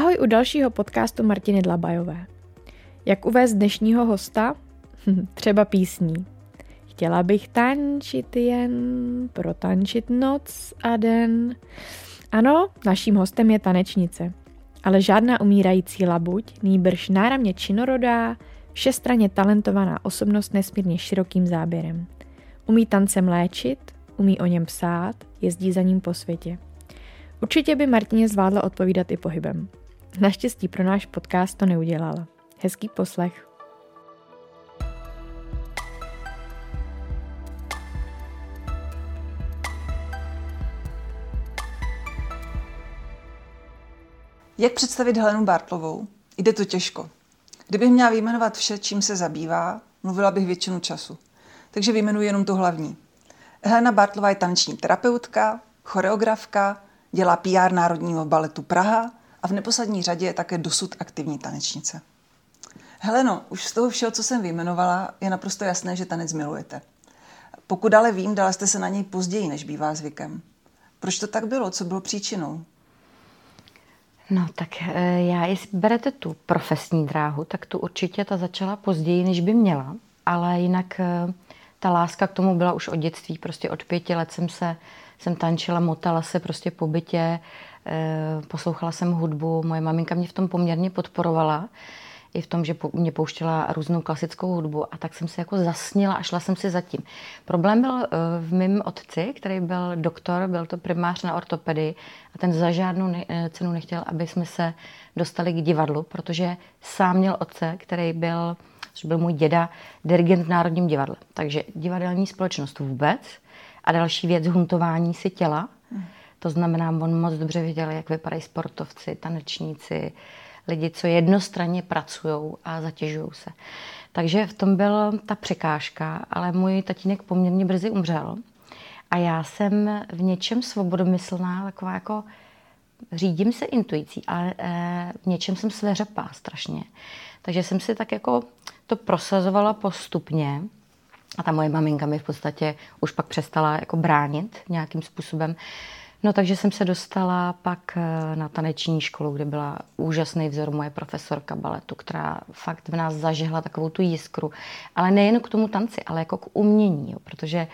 Ahoj u dalšího podcastu Martiny Dlabajové. Jak uvést dnešního hosta? Třeba písní. Chtěla bych tančit jen, protančit noc a den. Ano, naším hostem je tanečnice. Ale žádná umírající labuť, nýbrž náramně činorodá, všestraně talentovaná osobnost nesmírně širokým záběrem. Umí tancem léčit, umí o něm psát, jezdí za ním po světě. Určitě by Martině zvládla odpovídat i pohybem. Naštěstí pro náš podcast to neudělala. Hezký poslech. Jak představit Helenu Bartlovou? Jde to těžko. Kdybych měla vyjmenovat vše, čím se zabývá, mluvila bych většinu času. Takže vyjmenuji jenom to hlavní. Helena Bartlová je taneční terapeutka, choreografka, dělá PR Národního baletu Praha a v neposlední řadě je také dosud aktivní tanečnice. Heleno, už z toho všeho, co jsem vyjmenovala, je naprosto jasné, že tanec milujete. Pokud ale vím, dala jste se na něj později, než bývá zvykem. Proč to tak bylo? Co bylo příčinou? No tak eh, já, jestli berete tu profesní dráhu, tak tu určitě ta začala později, než by měla, ale jinak eh, ta láska k tomu byla už od dětství. Prostě od pěti let jsem se jsem tančila, motala se prostě po bytě, eh, poslouchala jsem hudbu, moje maminka mě v tom poměrně podporovala, i v tom, že mě pouštěla různou klasickou hudbu a tak jsem se jako zasnila a šla jsem si zatím. Problém byl v mém otci, který byl doktor, byl to primář na ortopedii a ten za žádnou cenu nechtěl, aby jsme se dostali k divadlu, protože sám měl otce, který byl což byl můj děda, dirigent v Národním divadle. Takže divadelní společnost vůbec. A další věc, huntování si těla. To znamená, on moc dobře věděl, jak vypadají sportovci, tanečníci, lidi, co jednostranně pracují a zatěžují se. Takže v tom byla ta překážka, ale můj tatínek poměrně brzy umřel. A já jsem v něčem svobodomyslná, taková jako řídím se intuicí, ale eh, v něčem jsem sveřepá strašně. Takže jsem si tak jako to prosazovala postupně. A ta moje maminka mi v podstatě už pak přestala jako bránit nějakým způsobem. No takže jsem se dostala pak eh, na taneční školu, kde byla úžasný vzor moje profesorka baletu, která fakt v nás zažehla takovou tu jiskru. Ale nejen k tomu tanci, ale jako k umění, jo, protože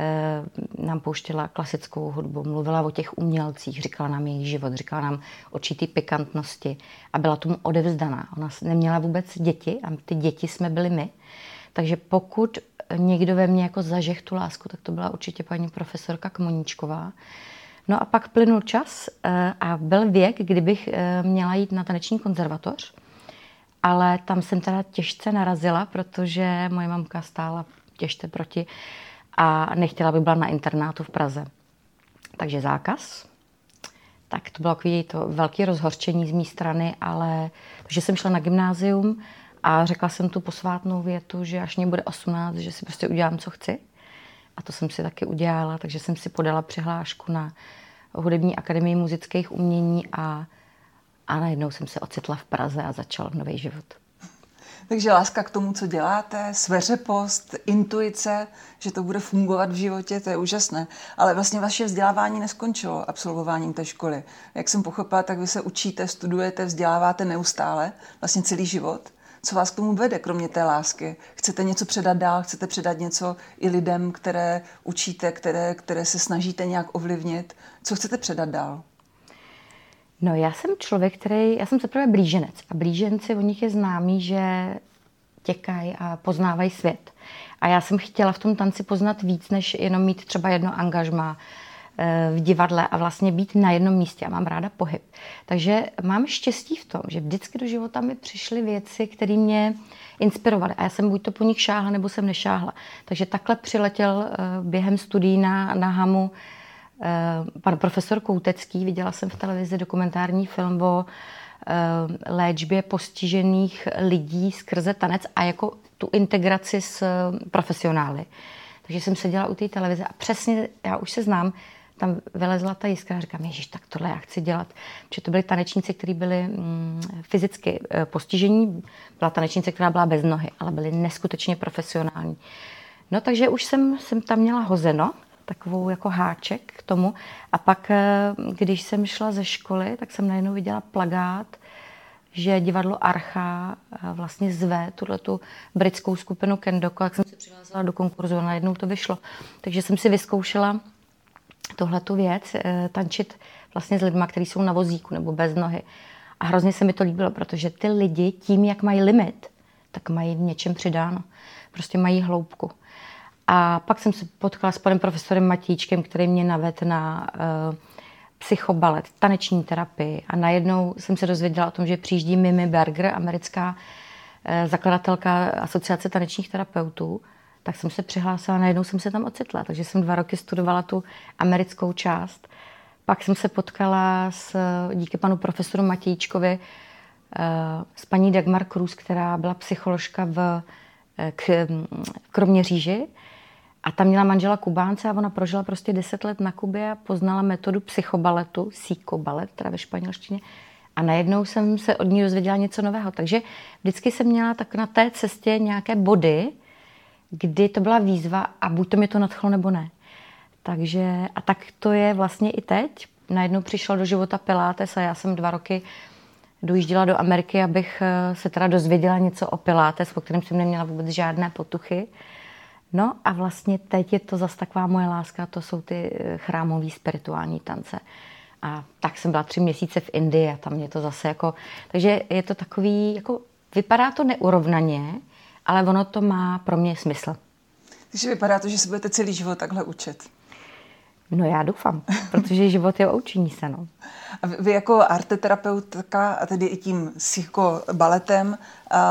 Eh, nám pouštěla klasickou hudbu, mluvila o těch umělcích, říkala nám jejich život, říkala nám určitý pikantnosti a byla tomu odevzdaná. Ona neměla vůbec děti a ty děti jsme byli my. Takže pokud někdo ve mně jako zažeh tu lásku, tak to byla určitě paní profesorka Kmoníčková. No a pak plynul čas eh, a byl věk, kdybych eh, měla jít na taneční konzervatoř, ale tam jsem teda těžce narazila, protože moje mamka stála těžce proti a nechtěla by byla na internátu v Praze. Takže zákaz. Tak to bylo takový to velké rozhorčení z mé strany, ale takže jsem šla na gymnázium a řekla jsem tu posvátnou větu, že až mě bude 18, že si prostě udělám, co chci. A to jsem si taky udělala, takže jsem si podala přihlášku na Hudební akademii muzických umění a, a najednou jsem se ocitla v Praze a začal nový život. Takže láska k tomu, co děláte, sveřepost, intuice, že to bude fungovat v životě, to je úžasné. Ale vlastně vaše vzdělávání neskončilo absolvováním té školy. Jak jsem pochopila, tak vy se učíte, studujete, vzděláváte neustále, vlastně celý život. Co vás k tomu vede, kromě té lásky? Chcete něco předat dál, chcete předat něco i lidem, které učíte, které, které se snažíte nějak ovlivnit? Co chcete předat dál? No já jsem člověk, který, já jsem zaprvé blíženec a blíženci, o nich je známý, že těkají a poznávají svět. A já jsem chtěla v tom tanci poznat víc, než jenom mít třeba jedno angažma v divadle a vlastně být na jednom místě. A mám ráda pohyb. Takže mám štěstí v tom, že vždycky do života mi přišly věci, které mě inspirovaly. A já jsem buď to po nich šáhla, nebo jsem nešáhla. Takže takhle přiletěl eh, během studií na, na Hamu Eh, pan profesor Koutecký, viděla jsem v televizi dokumentární film o eh, léčbě postižených lidí skrze tanec a jako tu integraci s profesionály. Takže jsem seděla u té televize a přesně, já už se znám, tam vylezla ta jiskra a říkám, ježiš, tak tohle já chci dělat. Protože to byly tanečníci, kteří byli mm, fyzicky eh, postižení. Byla tanečnice, která byla bez nohy, ale byly neskutečně profesionální. No takže už jsem, jsem tam měla hozeno takovou jako háček k tomu. A pak, eh, když jsem šla ze školy, tak jsem najednou viděla plagát, že divadlo Archa eh, vlastně zve tuhle tu britskou skupinu Kendoko, jak jsem se přihlásila do konkurzu a najednou to vyšlo. Takže jsem si vyzkoušela tohle tu věc, eh, tančit vlastně s lidmi, kteří jsou na vozíku nebo bez nohy. A hrozně se mi to líbilo, protože ty lidi tím, jak mají limit, tak mají v něčem přidáno. Prostě mají hloubku. A pak jsem se potkala s panem profesorem Matíčkem, který mě navedl na uh, psychobalet, taneční terapii. A najednou jsem se dozvěděla o tom, že přijíždí Mimi Berger, americká uh, zakladatelka Asociace tanečních terapeutů. Tak jsem se přihlásila najednou jsem se tam ocitla. Takže jsem dva roky studovala tu americkou část. Pak jsem se potkala s, díky panu profesoru Matějčkovi uh, s paní Dagmar Krus, která byla psycholožka v k, Kroměříži a tam měla manžela Kubánce a ona prožila prostě 10 let na Kubě a poznala metodu psychobaletu, balet, teda ve španělštině. A najednou jsem se od ní dozvěděla něco nového. Takže vždycky jsem měla tak na té cestě nějaké body, kdy to byla výzva a buď to mě to nadchlo nebo ne. Takže a tak to je vlastně i teď. Najednou přišel do života Pilates a já jsem dva roky dojížděla do Ameriky, abych eh, se teda dozvěděla něco o Pilates, o kterém jsem neměla vůbec žádné potuchy. No a vlastně teď je to zase taková moje láska, to jsou ty eh, chrámové spirituální tance. A tak jsem byla tři měsíce v Indii a tam mě to zase jako... Takže je to takový, jako vypadá to neurovnaně, ale ono to má pro mě smysl. Takže vypadá to, že se budete celý život takhle učit. No já doufám, protože život je o učení se. No. A vy jako arteterapeutka a tedy i tím psychobaletem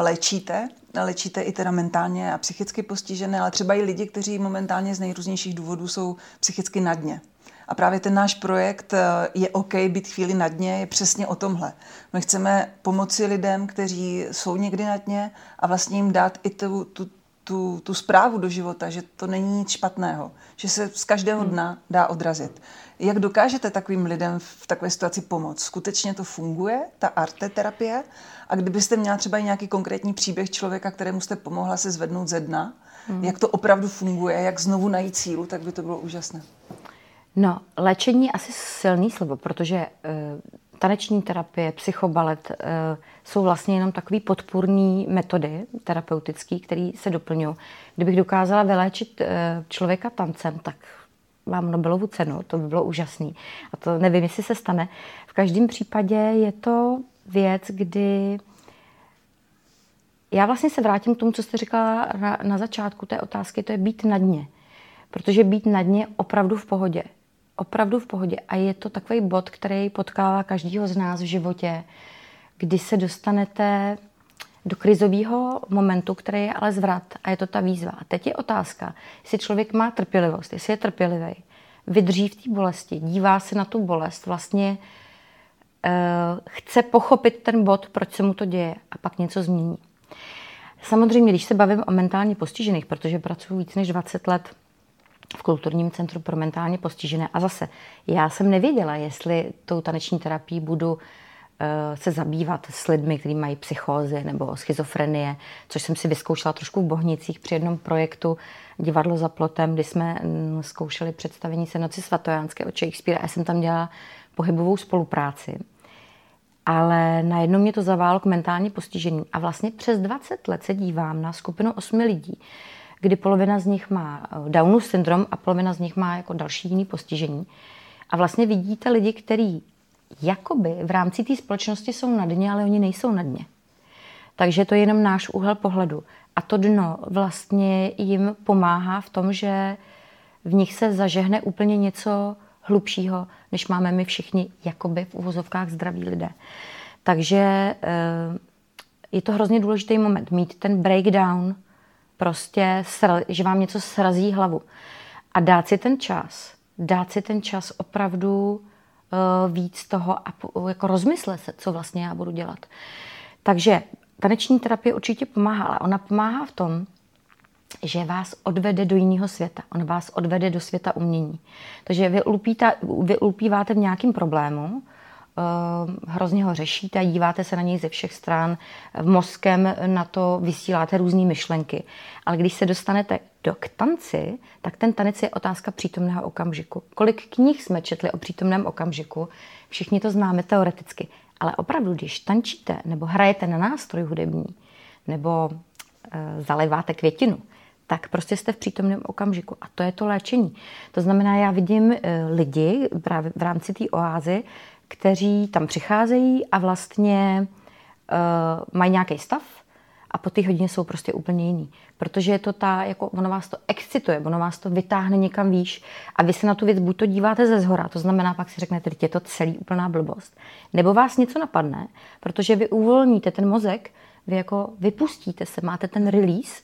léčíte? Léčíte i teda mentálně a psychicky postižené, ale třeba i lidi, kteří momentálně z nejrůznějších důvodů jsou psychicky na dně. A právě ten náš projekt e, je OK být chvíli na dně, je přesně o tomhle. My chceme pomoci lidem, kteří jsou někdy na dně a vlastně jim dát i tu, tu, tu, tu zprávu do života, že to není nic špatného, že se z každého hmm. dna dá odrazit. Jak dokážete takovým lidem v takové situaci pomoct? Skutečně to funguje, ta arte terapie? A kdybyste měla třeba i nějaký konkrétní příběh člověka, kterému jste pomohla se zvednout ze dna, hmm. jak to opravdu funguje, jak znovu najít sílu, tak by to bylo úžasné. No, léčení asi silný slovo, protože uh, taneční terapie, psychobalet uh, jsou vlastně jenom takové podpůrné metody terapeutické, které se doplňují. Kdybych dokázala vyléčit uh, člověka tancem, tak mám Nobelovu cenu, to by bylo úžasný. A to nevím, jestli se stane. V každém případě je to věc, kdy já vlastně se vrátím k tomu, co jste říkala na, na začátku té otázky, to je být na dně. Protože být na dně opravdu v pohodě. Opravdu v pohodě. A je to takový bod, který potkává každého z nás v životě, kdy se dostanete do krizového momentu, který je ale zvrat a je to ta výzva. A teď je otázka, jestli člověk má trpělivost, jestli je trpělivý, vydrží v té bolesti, dívá se na tu bolest, vlastně uh, chce pochopit ten bod, proč se mu to děje a pak něco změní. Samozřejmě, když se bavím o mentálně postižených, protože pracuji víc než 20 let v kulturním centru pro mentálně postižené. A zase, já jsem nevěděla, jestli tou taneční terapii budu Eh, se zabývat s lidmi, kteří mají psychózy nebo schizofrenie, což jsem si vyzkoušela trošku v Bohnicích při jednom projektu Divadlo za plotem, kdy jsme mm, zkoušeli představení se Noci svatojánské od Shakespearea. Já jsem tam dělala pohybovou spolupráci. Ale najednou mě to zaválo k mentálně postižení. A vlastně přes 20 let se dívám na skupinu osmi lidí, kdy polovina z nich má eh, Downův syndrom a polovina z nich má jako další jiný postižení. A vlastně vidíte lidi, kteří jakoby v rámci té společnosti jsou na dně, ale oni nejsou na dně. Takže to je jenom náš úhel pohledu. A to dno vlastně jim pomáhá v tom, že v nich se zažehne úplně něco hlubšího, než máme my všichni jakoby v uvozovkách zdraví lidé. Takže eh, je to hrozně důležitý moment, mít ten breakdown, prostě, že vám něco srazí hlavu. A dát si ten čas, dát si ten čas opravdu Eh, víc toho a jako rozmyslet se, co vlastně já budu dělat. Takže taneční terapie určitě pomáhá, ale ona pomáhá v tom, že vás odvede do jiného světa. On vás odvede do světa umění. Takže vy, ulpíte, vy ulpíváte v nějakém problému, hrozně ho řešíte, díváte se na něj ze všech stran, mozkem na to vysíláte různé myšlenky. Ale když se dostanete do, k tanci, tak ten tanec je otázka přítomného okamžiku. Kolik knih jsme četli o přítomném okamžiku, všichni to známe teoreticky, ale opravdu, když tančíte nebo hrajete na nástroj hudební, nebo e, zaliváte květinu, tak prostě jste v přítomném okamžiku. A to je to léčení. To znamená, já vidím e, lidi právě v rámci té oázy, kteří tam přicházejí a vlastně e, mají nějaký stav a po té hodině jsou prostě úplně jiný. Protože je to ta, jako ono vás to excituje, ono vás to vytáhne někam výš a vy se na tu věc buď to díváte ze zhora, to znamená, pak si řeknete, že je to celý úplná blbost, nebo vás něco napadne, protože vy uvolníte ten mozek, vy jako vypustíte se, máte ten release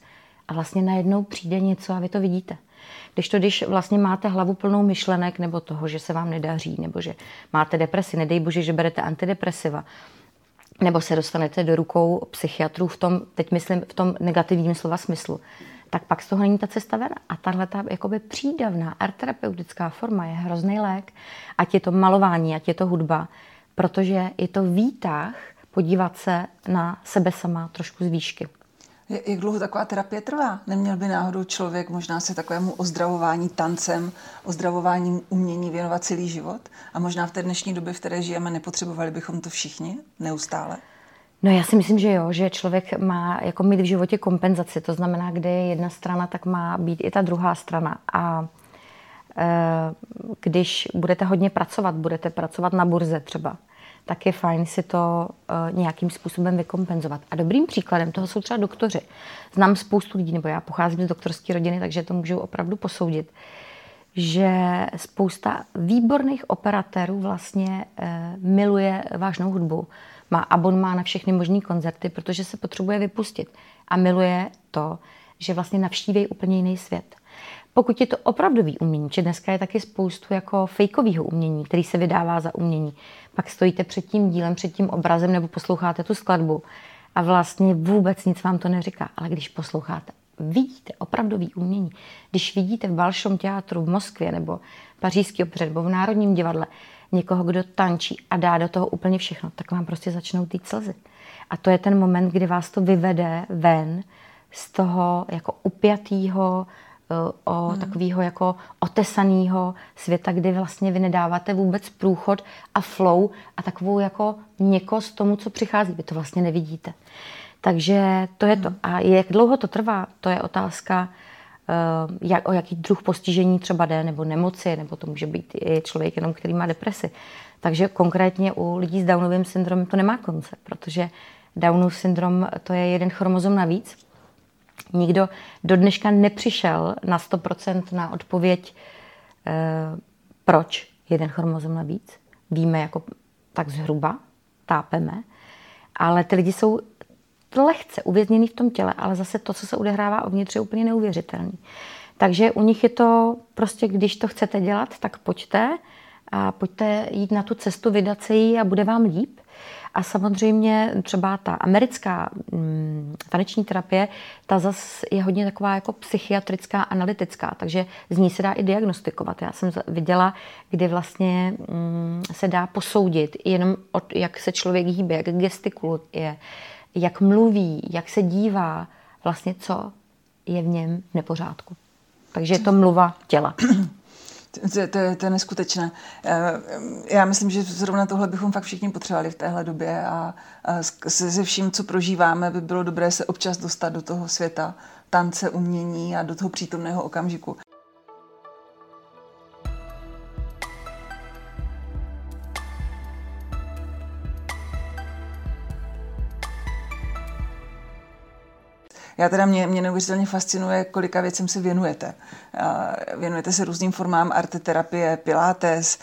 a vlastně najednou přijde něco a vy to vidíte. Když to, když vlastně máte hlavu plnou myšlenek nebo toho, že se vám nedaří, nebo že máte depresi, nedej bože, že berete antidepresiva, nebo se dostanete do rukou psychiatrů v tom, teď myslím v tom negativním slova smyslu, tak pak z toho není ta cesta ven. A tahle ta jakoby přídavná arterapeutická forma je hrozný lék. Ať je to malování, ať je to hudba, protože je to výtah podívat se na sebe sama trošku z výšky. Jak dlouho taková terapie trvá? Neměl by náhodou člověk možná se takovému ozdravování tancem, ozdravováním umění věnovat celý život? A možná v té dnešní době, v které žijeme, nepotřebovali bychom to všichni neustále? No já si myslím, že jo, že člověk má jako mít v životě kompenzaci. To znamená, kde je jedna strana, tak má být i ta druhá strana. A e, když budete hodně pracovat, budete pracovat na burze třeba, tak je fajn si to uh, nějakým způsobem vykompenzovat. A dobrým příkladem toho jsou třeba doktoři. Znám spoustu lidí, nebo já pocházím z doktorské rodiny, takže to můžu opravdu posoudit, že spousta výborných operatérů vlastně uh, miluje vážnou hudbu. Má abonmá na všechny možné koncerty, protože se potřebuje vypustit. A miluje to, že vlastně navštíví úplně jiný svět. Pokud je to opravdový umění, či dneska je taky spoustu jako fejkového umění, který se vydává za umění, pak stojíte před tím dílem, před tím obrazem nebo posloucháte tu skladbu a vlastně vůbec nic vám to neříká. Ale když posloucháte, vidíte opravdový umění, když vidíte v Balšom teátru v Moskvě nebo Pařížský opřed nebo v Národním divadle někoho, kdo tančí a dá do toho úplně všechno, tak vám prostě začnou týt slzy. A to je ten moment, kdy vás to vyvede ven z toho jako upjatýho, o hmm. takového jako otesaného světa, kdy vlastně vy nedáváte vůbec průchod a flow a takovou jako měkost tomu, co přichází. Vy to vlastně nevidíte. Takže to je to. Hmm. A jak dlouho to trvá, to je otázka, eh, jak, o jaký druh postižení třeba jde, nebo nemoci, nebo to může být i člověk jenom, který má depresi. Takže konkrétně u lidí s Downovým syndromem to nemá konce, protože Downův syndrom to je jeden chromozom navíc, Nikdo do dneška nepřišel na 100% na odpověď, eh, proč jeden chromozom navíc. Víme jako tak zhruba, tápeme, ale ty lidi jsou lehce uvězněný v tom těle, ale zase to, co se odehrává uvnitř, je úplně neuvěřitelný. Takže u nich je to prostě, když to chcete dělat, tak pojďte a pojďte jít na tu cestu, vydat se jí a bude vám líp. A samozřejmě třeba ta americká mm, taneční terapie, ta zase je hodně taková jako psychiatrická, analytická, takže z ní se dá i diagnostikovat. Já jsem viděla, kdy vlastně mm, se dá posoudit jenom od, jak se člověk hýbe, jak gestikuluje, jak mluví, jak se dívá, vlastně co je v něm v nepořádku. Takže je to mluva těla. To, to, to je neskutečné. Eh, já myslím, že zrovna tohle bychom fakt všichni potřebovali v téhle době a, a se, se vším, co prožíváme, by bylo dobré se občas dostat do toho světa tance, umění a do toho přítomného okamžiku. Já teda mě, mě neuvěřitelně fascinuje, kolika věcem se věnujete. Věnujete se různým formám arteterapie, pilates.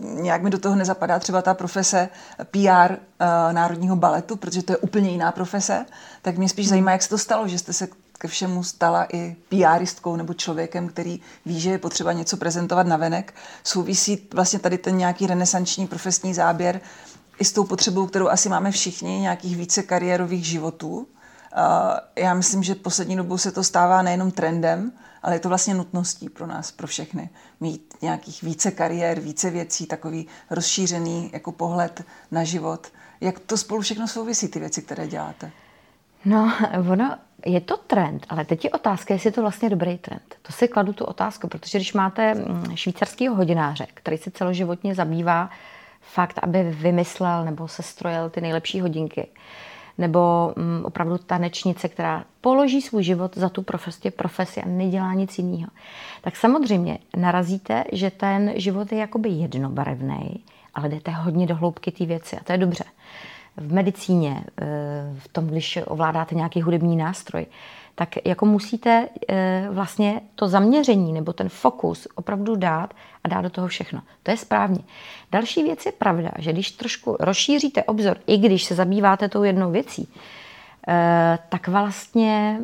Nějak mi do toho nezapadá třeba ta profese PR Národního baletu, protože to je úplně jiná profese. Tak mě spíš zajímá, jak se to stalo, že jste se ke všemu stala i PRistkou nebo člověkem, který ví, že je potřeba něco prezentovat na venek. Souvisí vlastně tady ten nějaký renesanční profesní záběr i s tou potřebou, kterou asi máme všichni, nějakých více kariérových životů. Já myslím, že poslední dobou se to stává nejenom trendem, ale je to vlastně nutností pro nás, pro všechny. Mít nějakých více kariér, více věcí, takový rozšířený jako pohled na život. Jak to spolu všechno souvisí, ty věci, které děláte? No, ono, je to trend, ale teď je otázka, jestli je to vlastně dobrý trend. To si kladu tu otázku, protože když máte mm, švýcarského hodináře, který se celoživotně zabývá fakt, aby vymyslel nebo se strojil ty nejlepší hodinky, nebo um, opravdu tanečnice, která položí svůj život za tu profesi, profesi a nedělá nic jiného. Tak samozřejmě narazíte, že ten život je jakoby jednobarevný, ale jdete hodně do hloubky té věci a to je dobře v medicíně, eh, v tom, když ovládáte nějaký hudební nástroj, tak jako musíte eh, vlastně to zaměření nebo ten fokus opravdu dát a dát do toho všechno. To je správně. Další věc je pravda, že když trošku rozšíříte obzor, i když se zabýváte tou jednou věcí, eh, tak vlastně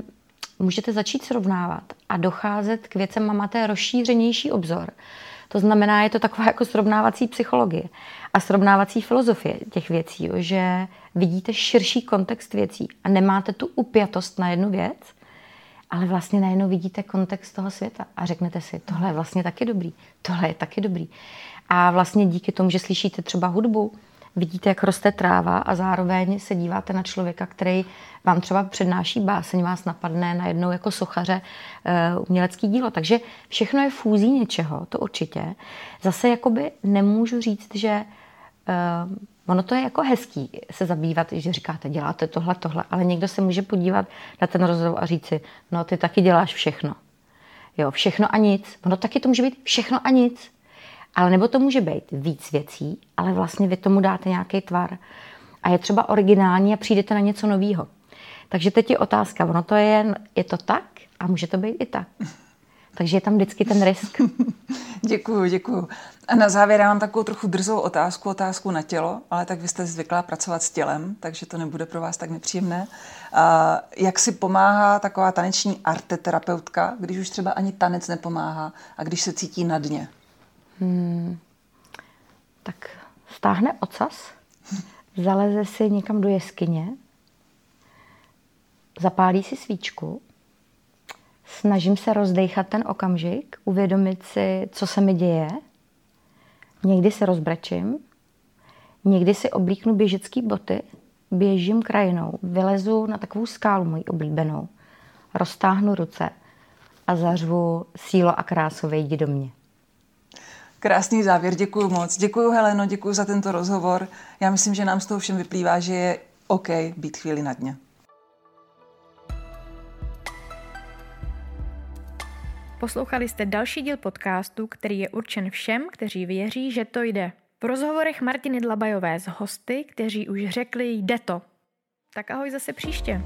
můžete začít srovnávat a docházet k věcem a máte rozšířenější obzor. To znamená, je to taková jako srovnávací psychologie a srovnávací filozofie těch věcí, že vidíte širší kontext věcí a nemáte tu upjatost na jednu věc, ale vlastně najednou vidíte kontext toho světa a řeknete si, tohle je vlastně taky dobrý, tohle je taky dobrý. A vlastně díky tomu, že slyšíte třeba hudbu, vidíte, jak roste tráva a zároveň se díváte na člověka, který vám třeba přednáší báseň, vás napadne najednou jako sochaře uh, umělecký dílo. Takže všechno je fúzí něčeho, to určitě. Zase jakoby nemůžu říct, že uh, ono to je jako hezký se zabývat, že říkáte, děláte tohle, tohle, ale někdo se může podívat na ten rozhovor a říct si, no ty taky děláš všechno. Jo, všechno a nic. Ono taky to může být všechno a nic. Ale nebo to může být víc věcí, ale vlastně vy tomu dáte nějaký tvar. A je třeba originální a přijdete na něco nového. Takže teď je otázka, ono to je, je to tak a může to být i tak. Takže je tam vždycky ten risk. děkuju, děkuju. A na závěr já mám takovou trochu drzou otázku, otázku na tělo, ale tak vy jste zvyklá pracovat s tělem, takže to nebude pro vás tak nepříjemné. A jak si pomáhá taková taneční arteterapeutka, když už třeba ani tanec nepomáhá a když se cítí na dně? Hmm, tak stáhne ocas, zaleze si někam do jeskyně, zapálí si svíčku, snažím se rozdejchat ten okamžik, uvědomit si, co se mi děje. Někdy se rozbrečím, někdy si oblíknu běžecké boty, běžím krajinou, vylezu na takovou skálu moji oblíbenou, roztáhnu ruce a zařvu sílo a krásu vejdi do mě. Krásný závěr, děkuji moc. Děkuji Heleno, děkuji za tento rozhovor. Já myslím, že nám z toho všem vyplývá, že je OK být chvíli na dně. Poslouchali jste další díl podcastu, který je určen všem, kteří věří, že to jde. V rozhovorech Martiny Dlabajové s hosty, kteří už řekli jde to. Tak ahoj zase příště.